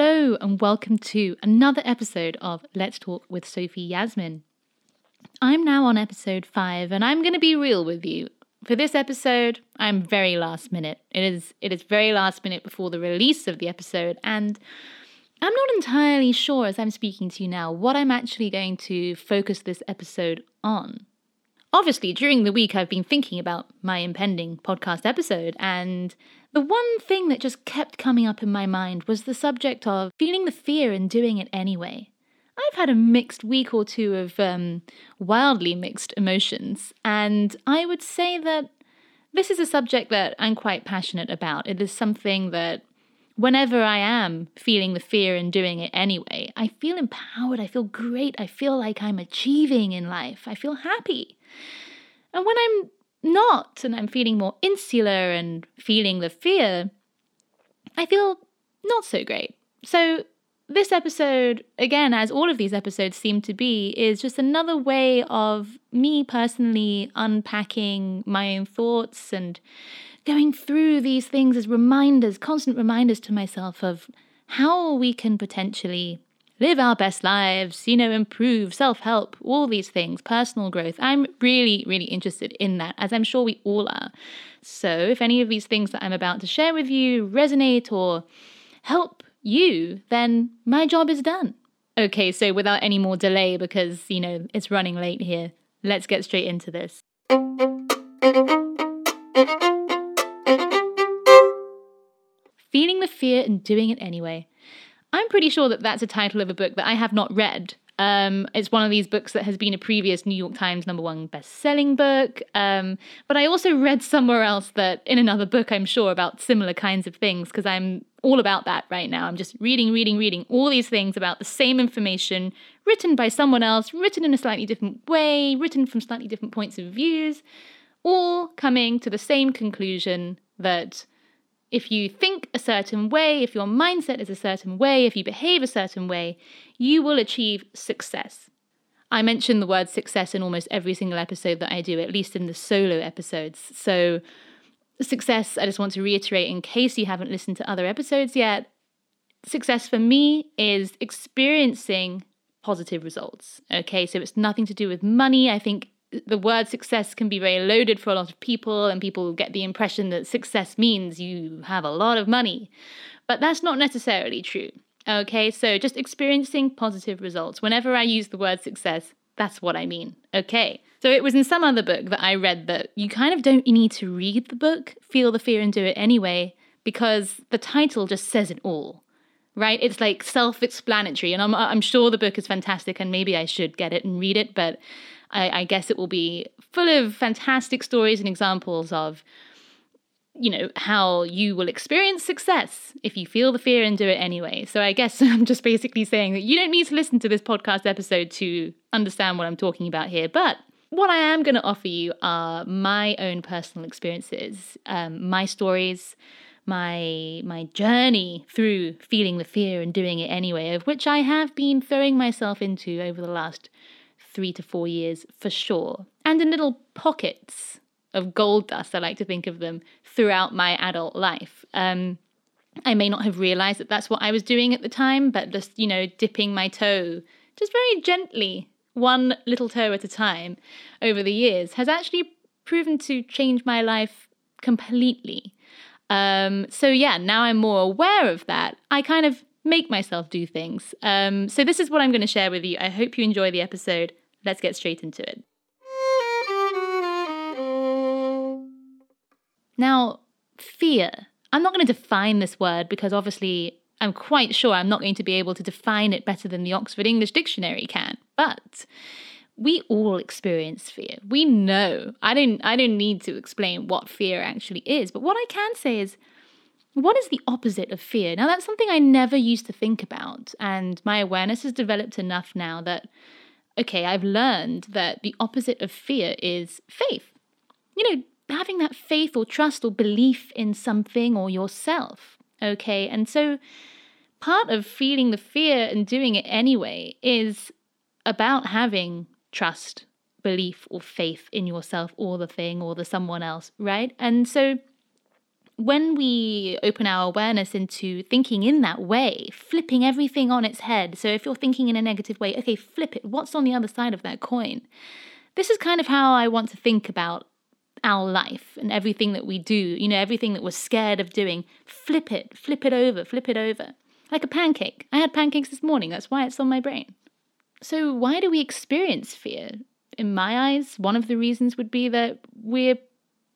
Hello, and welcome to another episode of Let's Talk with Sophie Yasmin. I'm now on episode five, and I'm going to be real with you. For this episode, I'm very last minute. It is it is very last minute before the release of the episode, and I'm not entirely sure as I'm speaking to you now what I'm actually going to focus this episode on. Obviously, during the week, I've been thinking about my impending podcast episode, and the one thing that just kept coming up in my mind was the subject of feeling the fear and doing it anyway. I've had a mixed week or two of um, wildly mixed emotions, and I would say that this is a subject that I'm quite passionate about. It is something that whenever I am feeling the fear and doing it anyway, I feel empowered, I feel great, I feel like I'm achieving in life, I feel happy. And when I'm not and I'm feeling more insular and feeling the fear, I feel not so great. So, this episode, again, as all of these episodes seem to be, is just another way of me personally unpacking my own thoughts and going through these things as reminders, constant reminders to myself of how we can potentially live our best lives, you know, improve, self help, all these things, personal growth. I'm really, really interested in that, as I'm sure we all are. So if any of these things that I'm about to share with you resonate or help you, then my job is done. Okay, so without any more delay, because, you know, it's running late here, let's get straight into this. Feeling the fear and doing it anyway. I'm pretty sure that that's a title of a book that I have not read. Um, it's one of these books that has been a previous New York Times number one best-selling book. Um, but I also read somewhere else that in another book, I'm sure about similar kinds of things because I'm all about that right now. I'm just reading, reading, reading all these things about the same information written by someone else, written in a slightly different way, written from slightly different points of views, all coming to the same conclusion that if you think a certain way, if your mindset is a certain way, if you behave a certain way, you will achieve success. I mention the word success in almost every single episode that I do, at least in the solo episodes. So, success, I just want to reiterate in case you haven't listened to other episodes yet success for me is experiencing positive results. Okay, so it's nothing to do with money. I think the word success can be very loaded for a lot of people, and people get the impression that success means you have a lot of money. But that's not necessarily true. Okay, so just experiencing positive results. Whenever I use the word success, that's what I mean. Okay, so it was in some other book that I read that you kind of don't need to read the book, feel the fear, and do it anyway, because the title just says it all right? It's like self explanatory. And I'm, I'm sure the book is fantastic and maybe I should get it and read it, but I, I guess it will be full of fantastic stories and examples of you know how you will experience success if you feel the fear and do it anyway. So i guess i'm just basically saying that you don't need to listen to this podcast episode to understand what i'm talking about here but what i am going to offer you are my own personal experiences um, my stories my my journey through feeling the fear and doing it anyway of which i have been throwing myself into over the last three to four years for sure. And in little pockets of gold dust, I like to think of them throughout my adult life. Um, I may not have realized that that's what I was doing at the time, but just, you know, dipping my toe just very gently, one little toe at a time over the years has actually proven to change my life completely. Um, so, yeah, now I'm more aware of that. I kind of make myself do things. Um, so, this is what I'm going to share with you. I hope you enjoy the episode. Let's get straight into it. Now, fear. I'm not going to define this word because obviously I'm quite sure I'm not going to be able to define it better than the Oxford English Dictionary can. But we all experience fear. We know. I don't I don't need to explain what fear actually is, but what I can say is what is the opposite of fear? Now that's something I never used to think about and my awareness has developed enough now that okay, I've learned that the opposite of fear is faith. You know, having that faith or trust or belief in something or yourself. Okay, and so part of feeling the fear and doing it anyway is about having trust, belief, or faith in yourself or the thing or the someone else, right? And so when we open our awareness into thinking in that way, flipping everything on its head. So if you're thinking in a negative way, okay, flip it. What's on the other side of that coin? This is kind of how I want to think about our life and everything that we do, you know, everything that we're scared of doing. Flip it, flip it over, flip it over. Like a pancake. I had pancakes this morning, that's why it's on my brain. So, why do we experience fear? In my eyes, one of the reasons would be that we're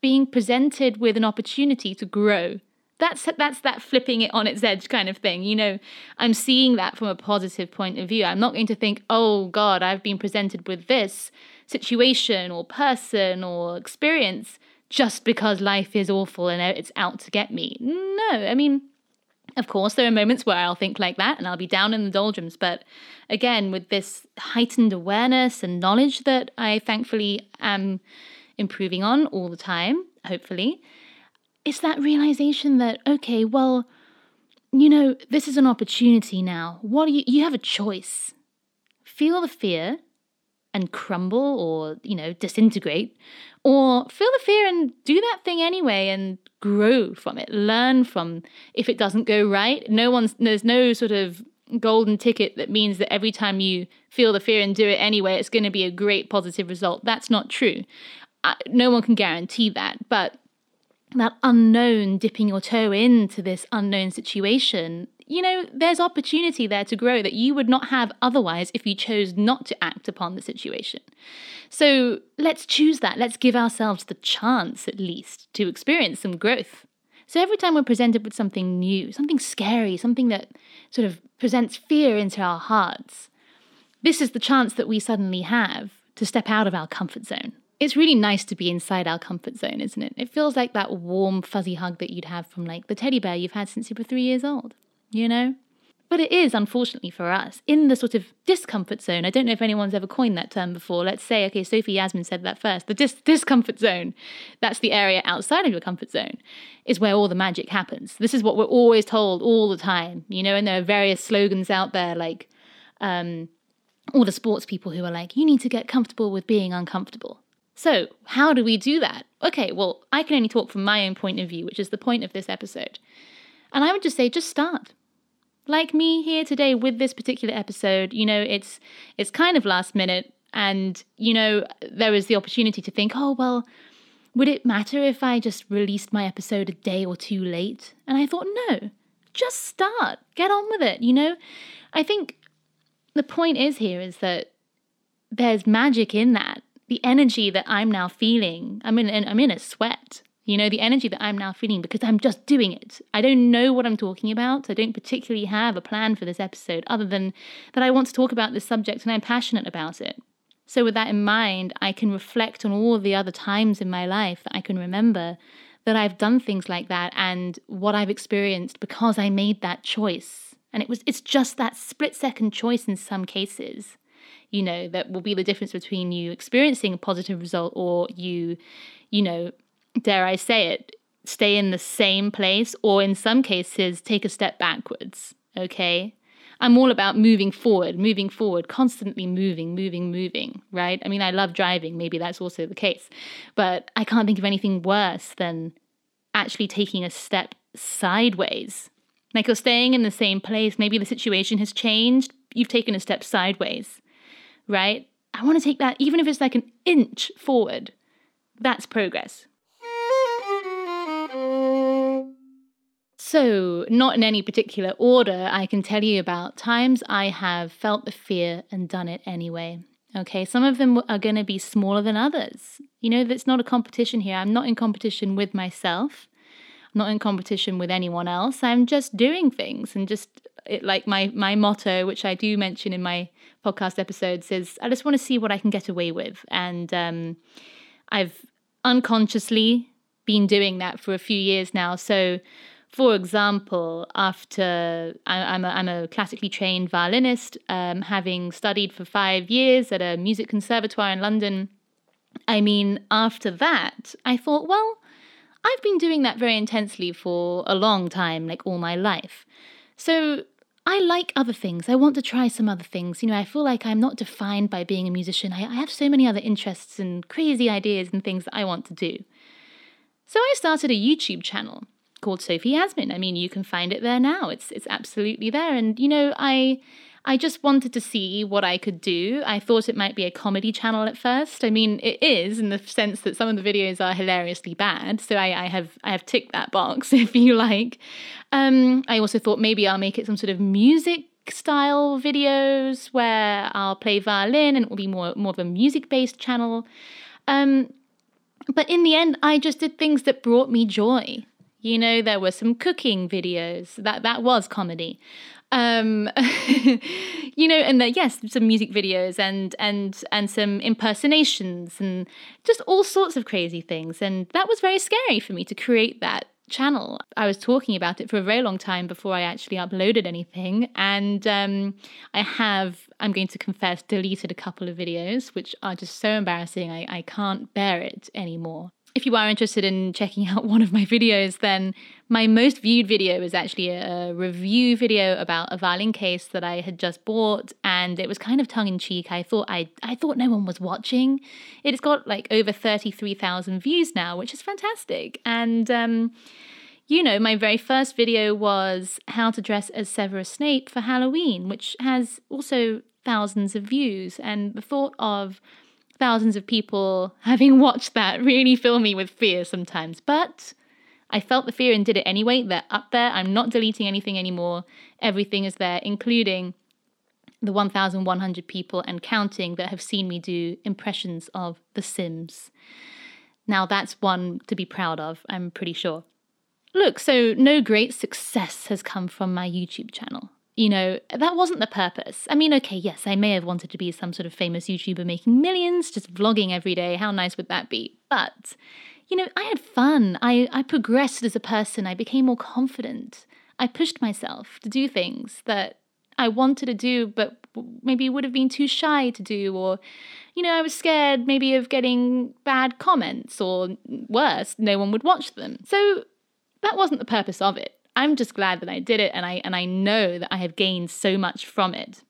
being presented with an opportunity to grow. That's that's that flipping it on its edge kind of thing. You know, I'm seeing that from a positive point of view. I'm not going to think, "Oh god, I've been presented with this situation or person or experience just because life is awful and it's out to get me." No, I mean, of course, there are moments where I'll think like that and I'll be down in the doldrums. But again, with this heightened awareness and knowledge that I thankfully am improving on all the time, hopefully, it's that realization that, okay, well, you know, this is an opportunity now. What do you, you have a choice. Feel the fear and crumble or, you know, disintegrate, or feel the fear and do that thing anyway and grow from it. Learn from if it doesn't go right. No one's, there's no sort of golden ticket that means that every time you feel the fear and do it anyway, it's going to be a great positive result. That's not true. No one can guarantee that, but that unknown dipping your toe into this unknown situation you know, there's opportunity there to grow that you would not have otherwise if you chose not to act upon the situation. So let's choose that. Let's give ourselves the chance, at least, to experience some growth. So every time we're presented with something new, something scary, something that sort of presents fear into our hearts, this is the chance that we suddenly have to step out of our comfort zone. It's really nice to be inside our comfort zone, isn't it? It feels like that warm, fuzzy hug that you'd have from like the teddy bear you've had since you were three years old you know? But it is, unfortunately for us, in the sort of discomfort zone. I don't know if anyone's ever coined that term before. Let's say, okay, Sophie Yasmin said that first. The dis- discomfort zone, that's the area outside of your comfort zone, is where all the magic happens. This is what we're always told all the time, you know, and there are various slogans out there like um, all the sports people who are like, you need to get comfortable with being uncomfortable. So, how do we do that? Okay, well, I can only talk from my own point of view, which is the point of this episode. And I would just say, just start like me here today with this particular episode, you know, it's it's kind of last minute and you know, there was the opportunity to think, "Oh, well, would it matter if I just released my episode a day or two late?" And I thought, "No. Just start. Get on with it, you know? I think the point is here is that there's magic in that. The energy that I'm now feeling, I'm in I'm in a sweat you know, the energy that I'm now feeling because I'm just doing it. I don't know what I'm talking about. I don't particularly have a plan for this episode other than that I want to talk about this subject and I'm passionate about it. So, with that in mind, I can reflect on all the other times in my life that I can remember that I've done things like that and what I've experienced because I made that choice. And it was it's just that split second choice in some cases, you know, that will be the difference between you experiencing a positive result or you, you know, dare I say it, stay in the same place or in some cases take a step backwards. Okay. I'm all about moving forward, moving forward, constantly moving, moving, moving, right? I mean, I love driving. Maybe that's also the case. But I can't think of anything worse than actually taking a step sideways. Like you're staying in the same place. Maybe the situation has changed. You've taken a step sideways, right? I want to take that, even if it's like an inch forward. That's progress. So, not in any particular order, I can tell you about times I have felt the fear and done it anyway. Okay, some of them are going to be smaller than others. You know, that's not a competition here. I'm not in competition with myself. I'm not in competition with anyone else. I'm just doing things and just it, like my my motto, which I do mention in my podcast episodes, is I just want to see what I can get away with. And um, I've unconsciously been doing that for a few years now. So for example, after I, am a, I'm a classically trained violinist, um, having studied for five years at a music conservatoire in London, I mean, after that, I thought, well, I've been doing that very intensely for a long time, like all my life. So I like other things. I want to try some other things. You know, I feel like I'm not defined by being a musician. I, I have so many other interests and crazy ideas and things that I want to do. So I started a YouTube channel called Sophie Yasmin. I mean, you can find it there now. It's it's absolutely there. And you know, I I just wanted to see what I could do. I thought it might be a comedy channel at first. I mean, it is in the sense that some of the videos are hilariously bad. So I, I have I have ticked that box if you like. Um, I also thought maybe I'll make it some sort of music style videos where I'll play violin and it will be more more of a music based channel. Um, but in the end, I just did things that brought me joy. You know, there were some cooking videos. That that was comedy. Um, you know, and yes, some music videos and and and some impersonations and just all sorts of crazy things. And that was very scary for me to create that channel. I was talking about it for a very long time before I actually uploaded anything. And um, I have, I'm going to confess, deleted a couple of videos, which are just so embarrassing. I, I can't bear it anymore. If you are interested in checking out one of my videos, then my most viewed video is actually a review video about a violin case that I had just bought, and it was kind of tongue in cheek. I thought I I thought no one was watching. It's got like over thirty three thousand views now, which is fantastic. And um, you know, my very first video was how to dress as Severus Snape for Halloween, which has also thousands of views. And the thought of thousands of people having watched that really fill me with fear sometimes. But I felt the fear and did it anyway. They're up there. I'm not deleting anything anymore. Everything is there, including the 1,100 people and counting that have seen me do impressions of The Sims. Now, that's one to be proud of, I'm pretty sure. Look, so no great success has come from my YouTube channel. You know, that wasn't the purpose. I mean, okay, yes, I may have wanted to be some sort of famous YouTuber making millions, just vlogging every day. How nice would that be? But, you know, I had fun. I, I progressed as a person. I became more confident. I pushed myself to do things that I wanted to do, but maybe would have been too shy to do, or, you know, I was scared maybe of getting bad comments, or worse, no one would watch them. So that wasn't the purpose of it. I'm just glad that I did it and I and I know that I have gained so much from it.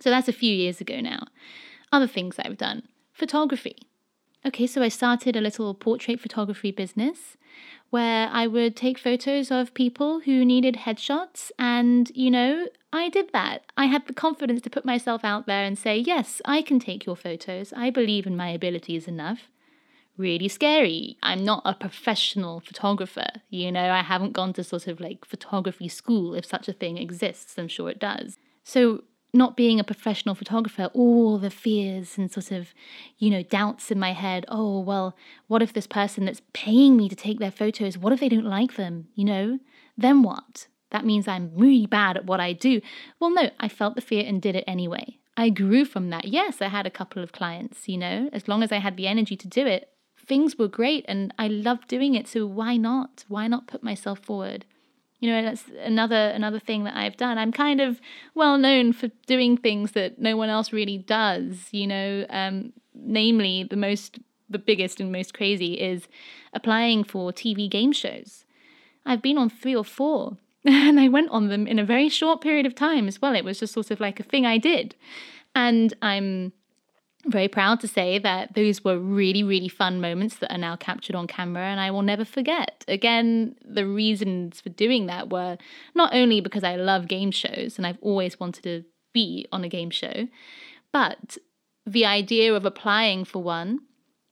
So that's a few years ago now. Other things I've done. Photography. Okay, so I started a little portrait photography business where I would take photos of people who needed headshots and, you know, I did that. I had the confidence to put myself out there and say, "Yes, I can take your photos. I believe in my abilities enough." Really scary. I'm not a professional photographer. You know, I haven't gone to sort of like photography school, if such a thing exists. I'm sure it does. So, not being a professional photographer, all the fears and sort of, you know, doubts in my head. Oh, well, what if this person that's paying me to take their photos, what if they don't like them? You know, then what? That means I'm really bad at what I do. Well, no, I felt the fear and did it anyway. I grew from that. Yes, I had a couple of clients, you know, as long as I had the energy to do it, things were great and I loved doing it. So why not? Why not put myself forward? You know, that's another another thing that I've done. I'm kind of well known for doing things that no one else really does. You know, um, namely the most, the biggest and most crazy is applying for TV game shows. I've been on three or four, and I went on them in a very short period of time as well. It was just sort of like a thing I did, and I'm very proud to say that those were really, really fun moments that are now captured on camera and I will never forget. Again, the reasons for doing that were not only because I love game shows and I've always wanted to be on a game show, but the idea of applying for one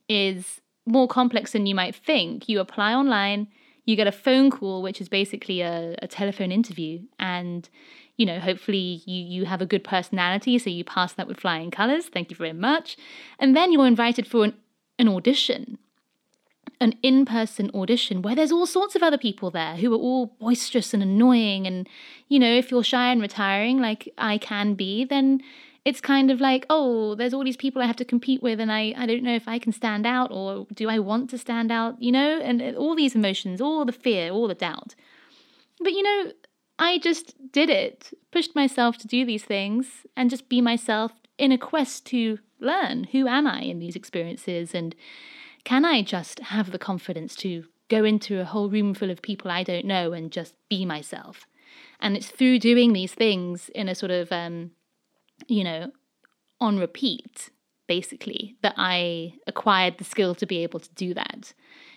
is more complex than you might think. You apply online, you get a phone call, which is basically a, a telephone interview, and you know, hopefully you, you have a good personality, so you pass that with flying colors. Thank you very much. And then you're invited for an, an audition, an in person audition where there's all sorts of other people there who are all boisterous and annoying. And, you know, if you're shy and retiring, like I can be, then it's kind of like, oh, there's all these people I have to compete with, and I, I don't know if I can stand out or do I want to stand out, you know, and all these emotions, all the fear, all the doubt. But, you know, I just did it, pushed myself to do these things and just be myself in a quest to learn who am I in these experiences and can I just have the confidence to go into a whole room full of people I don't know and just be myself. And it's through doing these things in a sort of, um, you know, on repeat, basically, that I acquired the skill to be able to do that.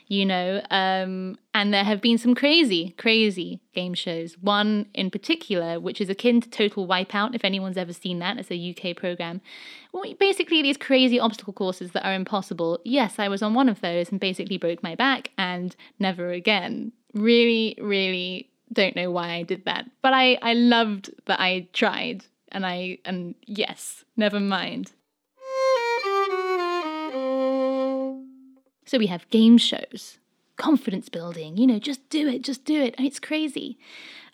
You know. Um, and there have been some crazy, crazy game shows. One in particular, which is akin to Total Wipeout, if anyone's ever seen that. It's a UK program. Well, basically, these crazy obstacle courses that are impossible. Yes, I was on one of those and basically broke my back and never again. Really, really don't know why I did that. But I, I loved that I tried. And I, and yes, never mind. So we have game shows, confidence building, you know, just do it, just do it. It's crazy.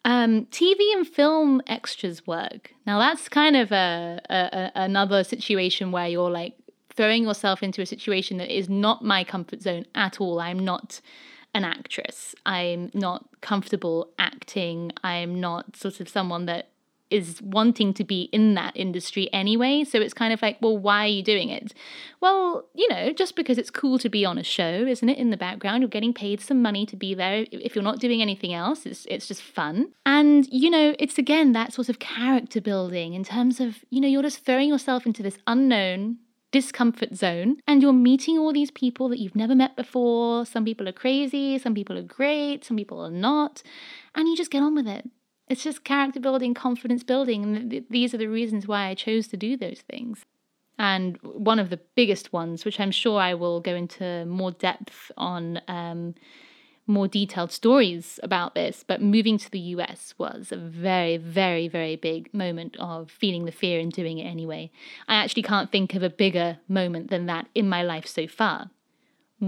Um, TV and film extras work. Now that's kind of a, a, a another situation where you're like throwing yourself into a situation that is not my comfort zone at all. I'm not an actress. I'm not comfortable acting. I'm not sort of someone that is wanting to be in that industry anyway. So it's kind of like, well, why are you doing it? Well, you know, just because it's cool to be on a show, isn't it? In the background, you're getting paid some money to be there. If you're not doing anything else, it's it's just fun. And you know, it's again that sort of character building in terms of you know you're just throwing yourself into this unknown discomfort zone and you're meeting all these people that you've never met before. Some people are crazy, some people are great, some people are not, and you just get on with it. It's just character building, confidence building, and th- these are the reasons why I chose to do those things. And one of the biggest ones, which I'm sure I will go into more depth on um, more detailed stories about this, but moving to the US was a very, very, very big moment of feeling the fear and doing it anyway. I actually can't think of a bigger moment than that in my life so far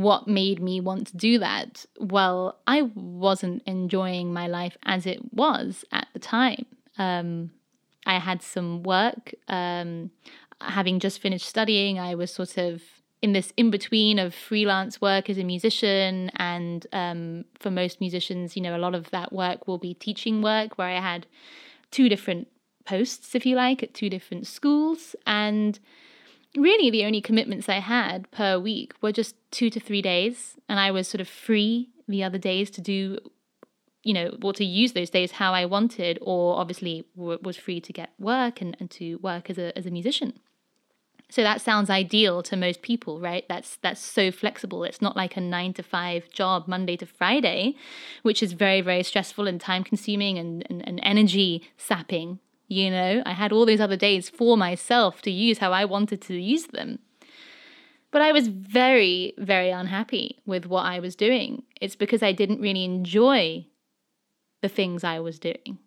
what made me want to do that? Well, I wasn't enjoying my life as it was at the time. Um, I had some work. Um, having just finished studying, I was sort of in this in between of freelance work as a musician. And um, for most musicians, you know, a lot of that work will be teaching work, where I had two different posts, if you like, at two different schools. And really the only commitments I had per week were just two to three days. And I was sort of free the other days to do, you know, or to use those days how I wanted, or obviously was free to get work and, and to work as a, as a musician. So that sounds ideal to most people, right? That's that's so flexible. It's not like a 9 to 5 job Monday to Friday, which is very very stressful and time consuming and, and, and energy sapping you know, I had all those other days for myself to use how I wanted to use them. But I was very, very unhappy with what I was doing. It's because I didn't really enjoy the things I was doing.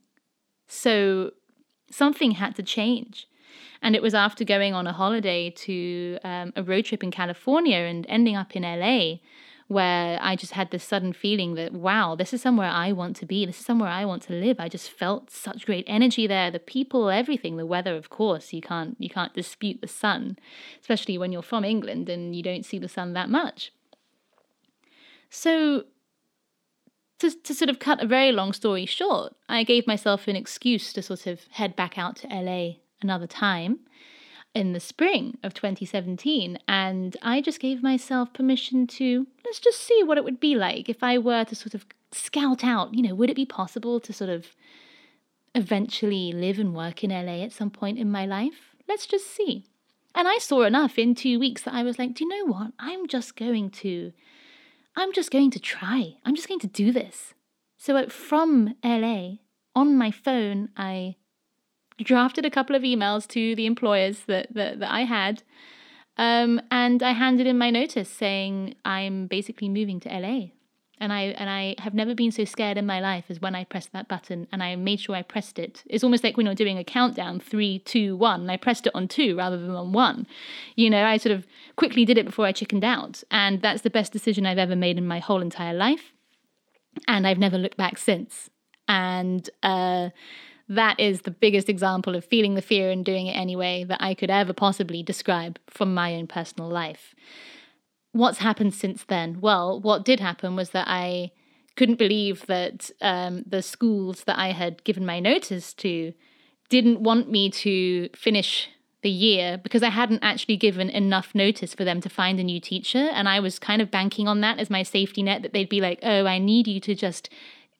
So something had to change. And it was after going on a holiday to um, a road trip in California and ending up in LA where I just had this sudden feeling that, wow, this is somewhere I want to be. This is somewhere I want to live. I just felt such great energy there. The people, everything, the weather, of course, you can't you can't dispute the sun, especially when you're from England and you don't see the sun that much. So to, to sort of cut a very long story short, I gave myself an excuse to sort of head back out to LA another time in the spring of 2017 and I just gave myself permission to let's just see what it would be like if I were to sort of scout out, you know, would it be possible to sort of eventually live and work in LA at some point in my life? Let's just see. And I saw enough in 2 weeks that I was like, do you know what? I'm just going to I'm just going to try. I'm just going to do this. So uh, from LA on my phone I drafted a couple of emails to the employers that, that, that I had. Um, and I handed in my notice saying I'm basically moving to LA. And I and I have never been so scared in my life as when I pressed that button and I made sure I pressed it. It's almost like when you're doing a countdown, three, two, one, and I pressed it on two rather than on one. You know, I sort of quickly did it before I chickened out. And that's the best decision I've ever made in my whole entire life. And I've never looked back since. And uh that is the biggest example of feeling the fear and doing it anyway that I could ever possibly describe from my own personal life. What's happened since then? Well, what did happen was that I couldn't believe that um, the schools that I had given my notice to didn't want me to finish the year because I hadn't actually given enough notice for them to find a new teacher. And I was kind of banking on that as my safety net that they'd be like, oh, I need you to just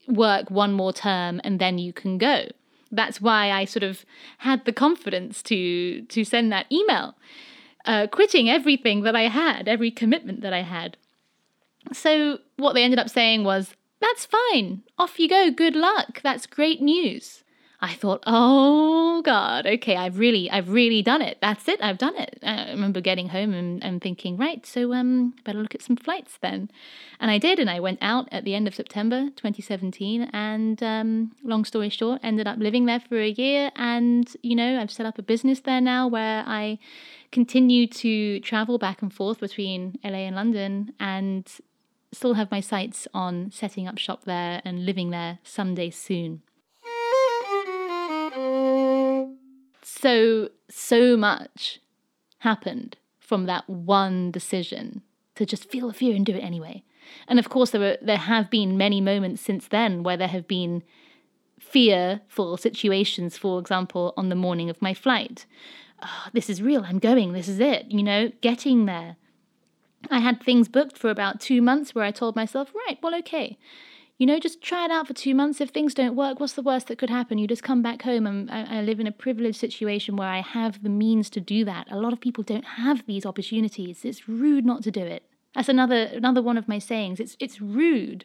work one more term and then you can go that's why I sort of had the confidence to to send that email, uh, quitting everything that I had, every commitment that I had. So, what they ended up saying was, That's fine. Off you go. Good luck. That's great news. I thought, oh God, okay, I've really, I've really done it. That's it, I've done it. I remember getting home and, and thinking, right, so um, better look at some flights then. And I did, and I went out at the end of September 2017. And um, long story short, ended up living there for a year. And, you know, I've set up a business there now where I continue to travel back and forth between LA and London and still have my sights on setting up shop there and living there someday soon. So so much happened from that one decision to just feel the fear and do it anyway. And of course, there were there have been many moments since then where there have been fearful situations. For example, on the morning of my flight, oh, this is real. I'm going. This is it. You know, getting there. I had things booked for about two months where I told myself, right, well, okay, you know, just try it out for two months. If things don't work, what's the worst that could happen? You just come back home. And I, I live in a privileged situation where I have the means to do that. A lot of people don't have these opportunities. It's rude not to do it. That's another another one of my sayings. It's it's rude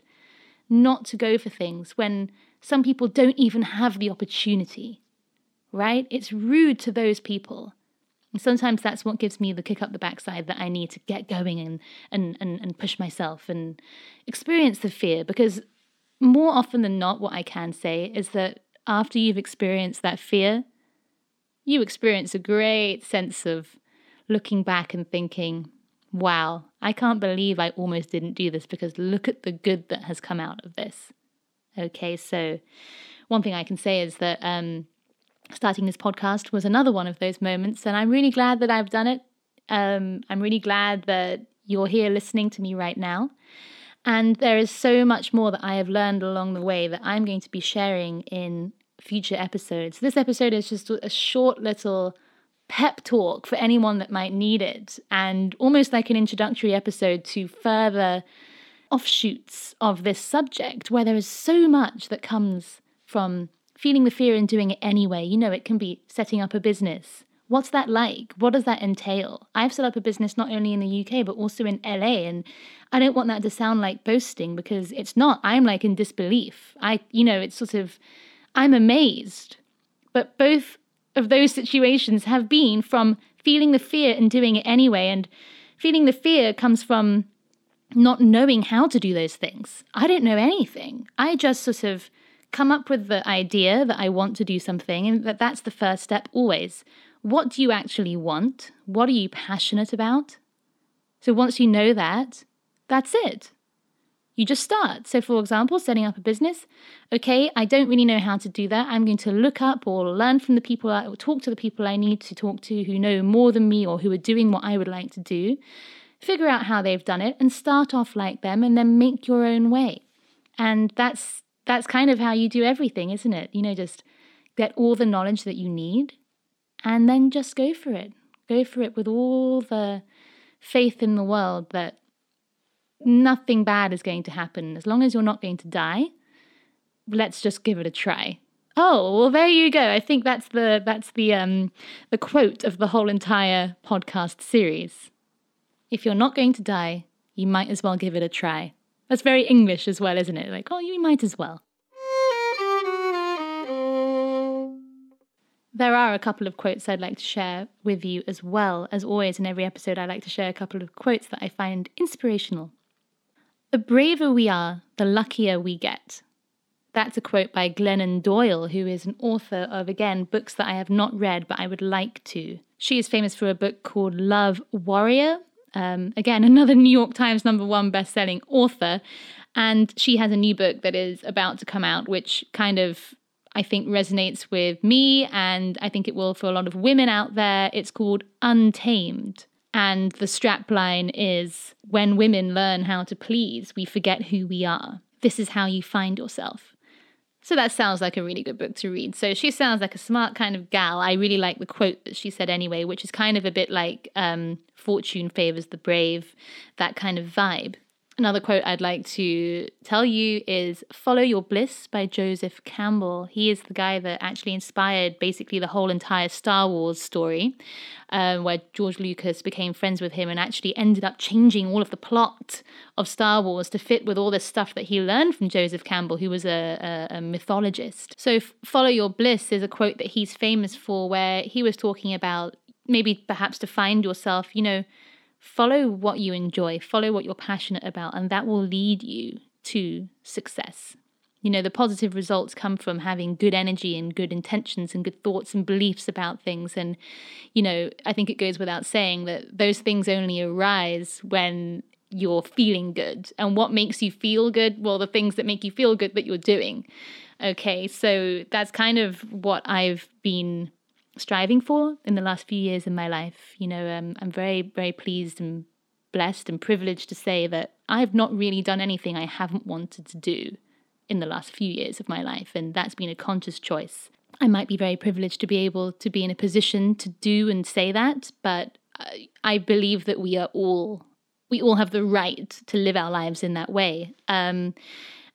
not to go for things when some people don't even have the opportunity. Right? It's rude to those people. And sometimes that's what gives me the kick up the backside that I need to get going and, and, and, and push myself and experience the fear because more often than not, what I can say is that after you've experienced that fear, you experience a great sense of looking back and thinking, wow, I can't believe I almost didn't do this because look at the good that has come out of this. Okay, so one thing I can say is that um, starting this podcast was another one of those moments, and I'm really glad that I've done it. Um, I'm really glad that you're here listening to me right now. And there is so much more that I have learned along the way that I'm going to be sharing in future episodes. This episode is just a short little pep talk for anyone that might need it, and almost like an introductory episode to further offshoots of this subject, where there is so much that comes from feeling the fear and doing it anyway. You know, it can be setting up a business, What's that like? What does that entail? I've set up a business not only in the UK, but also in LA. And I don't want that to sound like boasting because it's not. I'm like in disbelief. I, you know, it's sort of, I'm amazed. But both of those situations have been from feeling the fear and doing it anyway. And feeling the fear comes from not knowing how to do those things. I don't know anything. I just sort of come up with the idea that I want to do something, and that that's the first step always. What do you actually want? What are you passionate about? So once you know that, that's it. You just start. So, for example, setting up a business. Okay, I don't really know how to do that. I'm going to look up or learn from the people, I, or talk to the people I need to talk to who know more than me or who are doing what I would like to do. Figure out how they've done it and start off like them and then make your own way. And that's that's kind of how you do everything, isn't it? You know, just get all the knowledge that you need and then just go for it. Go for it with all the faith in the world that nothing bad is going to happen. As long as you're not going to die, let's just give it a try. Oh, well there you go. I think that's the that's the um the quote of the whole entire podcast series. If you're not going to die, you might as well give it a try. That's very English as well, isn't it? Like, oh, you might as well. There are a couple of quotes I'd like to share with you as well. As always, in every episode, I like to share a couple of quotes that I find inspirational. The braver we are, the luckier we get. That's a quote by Glennon Doyle, who is an author of, again, books that I have not read but I would like to. She is famous for a book called Love Warrior. Um, again, another New York Times number one best-selling author. And she has a new book that is about to come out, which kind of I think resonates with me, and I think it will for a lot of women out there. It's called Untamed. And the strapline is When women learn how to please, we forget who we are. This is how you find yourself. So that sounds like a really good book to read. So she sounds like a smart kind of gal. I really like the quote that she said anyway, which is kind of a bit like um, fortune favors the brave, that kind of vibe. Another quote I'd like to tell you is Follow Your Bliss by Joseph Campbell. He is the guy that actually inspired basically the whole entire Star Wars story, um, where George Lucas became friends with him and actually ended up changing all of the plot of Star Wars to fit with all this stuff that he learned from Joseph Campbell, who was a, a, a mythologist. So, Follow Your Bliss is a quote that he's famous for, where he was talking about maybe perhaps to find yourself, you know follow what you enjoy, follow what you're passionate about, and that will lead you to success. You know, the positive results come from having good energy and good intentions and good thoughts and beliefs about things. And, you know, I think it goes without saying that those things only arise when you're feeling good. And what makes you feel good? Well, the things that make you feel good that you're doing. Okay, so that's kind of what I've been striving for in the last few years in my life. You know, um, I'm very, very pleased and blessed and privileged to say that I've not really done anything I haven't wanted to do in the last few years of my life, and that's been a conscious choice. I might be very privileged to be able to be in a position to do and say that, but I, I believe that we are all we all have the right to live our lives in that way. Um,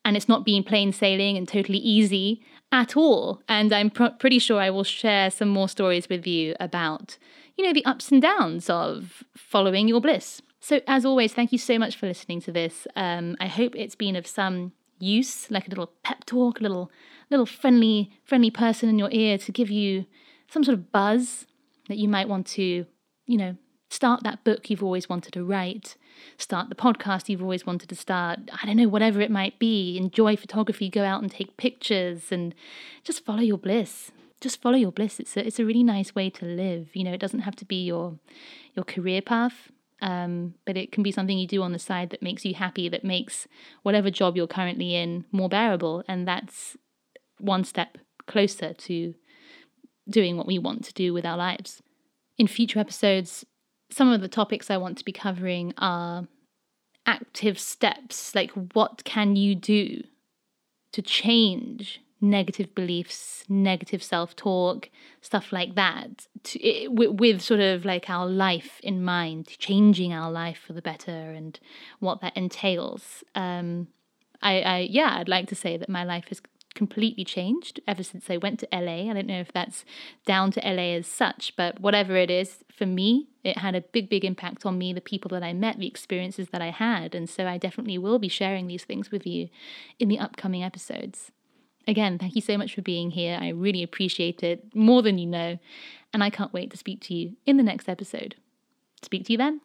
and it's not been plain sailing and totally easy at all. And I'm pr- pretty sure I will share some more stories with you about, you know, the ups and downs of following your bliss. So, as always, thank you so much for listening to this. Um, I hope it's been of some use, like a little pep talk, a little, little friendly, friendly person in your ear to give you some sort of buzz that you might want to, you know, start that book you've always wanted to write, start the podcast you've always wanted to start. I don't know, whatever it might be. Enjoy photography, go out and take pictures, and just follow your bliss. Just follow your bliss. It's a, it's a really nice way to live. You know, it doesn't have to be your your career path, um, but it can be something you do on the side that makes you happy, that makes whatever job you're currently in more bearable, and that's one step closer to doing what we want to do with our lives. In future episodes, some of the topics I want to be covering are active steps like what can you do to change negative beliefs, negative self talk, stuff like that, to, it, with, with, sort of like our life in mind, changing our life for the better and what that entails. Um, I, I, yeah, I'd like to say that my life has completely changed ever since I went to LA. I don't know if that's down to LA as such, but whatever it is, for me, it had a big, big impact on me, the people that I met, the experiences that I had. And so I definitely will be sharing these things with you in the upcoming episodes. Again, thank you so much for being here. I really appreciate it more than you know. And I can't wait to speak to you in the next episode. Speak to you then.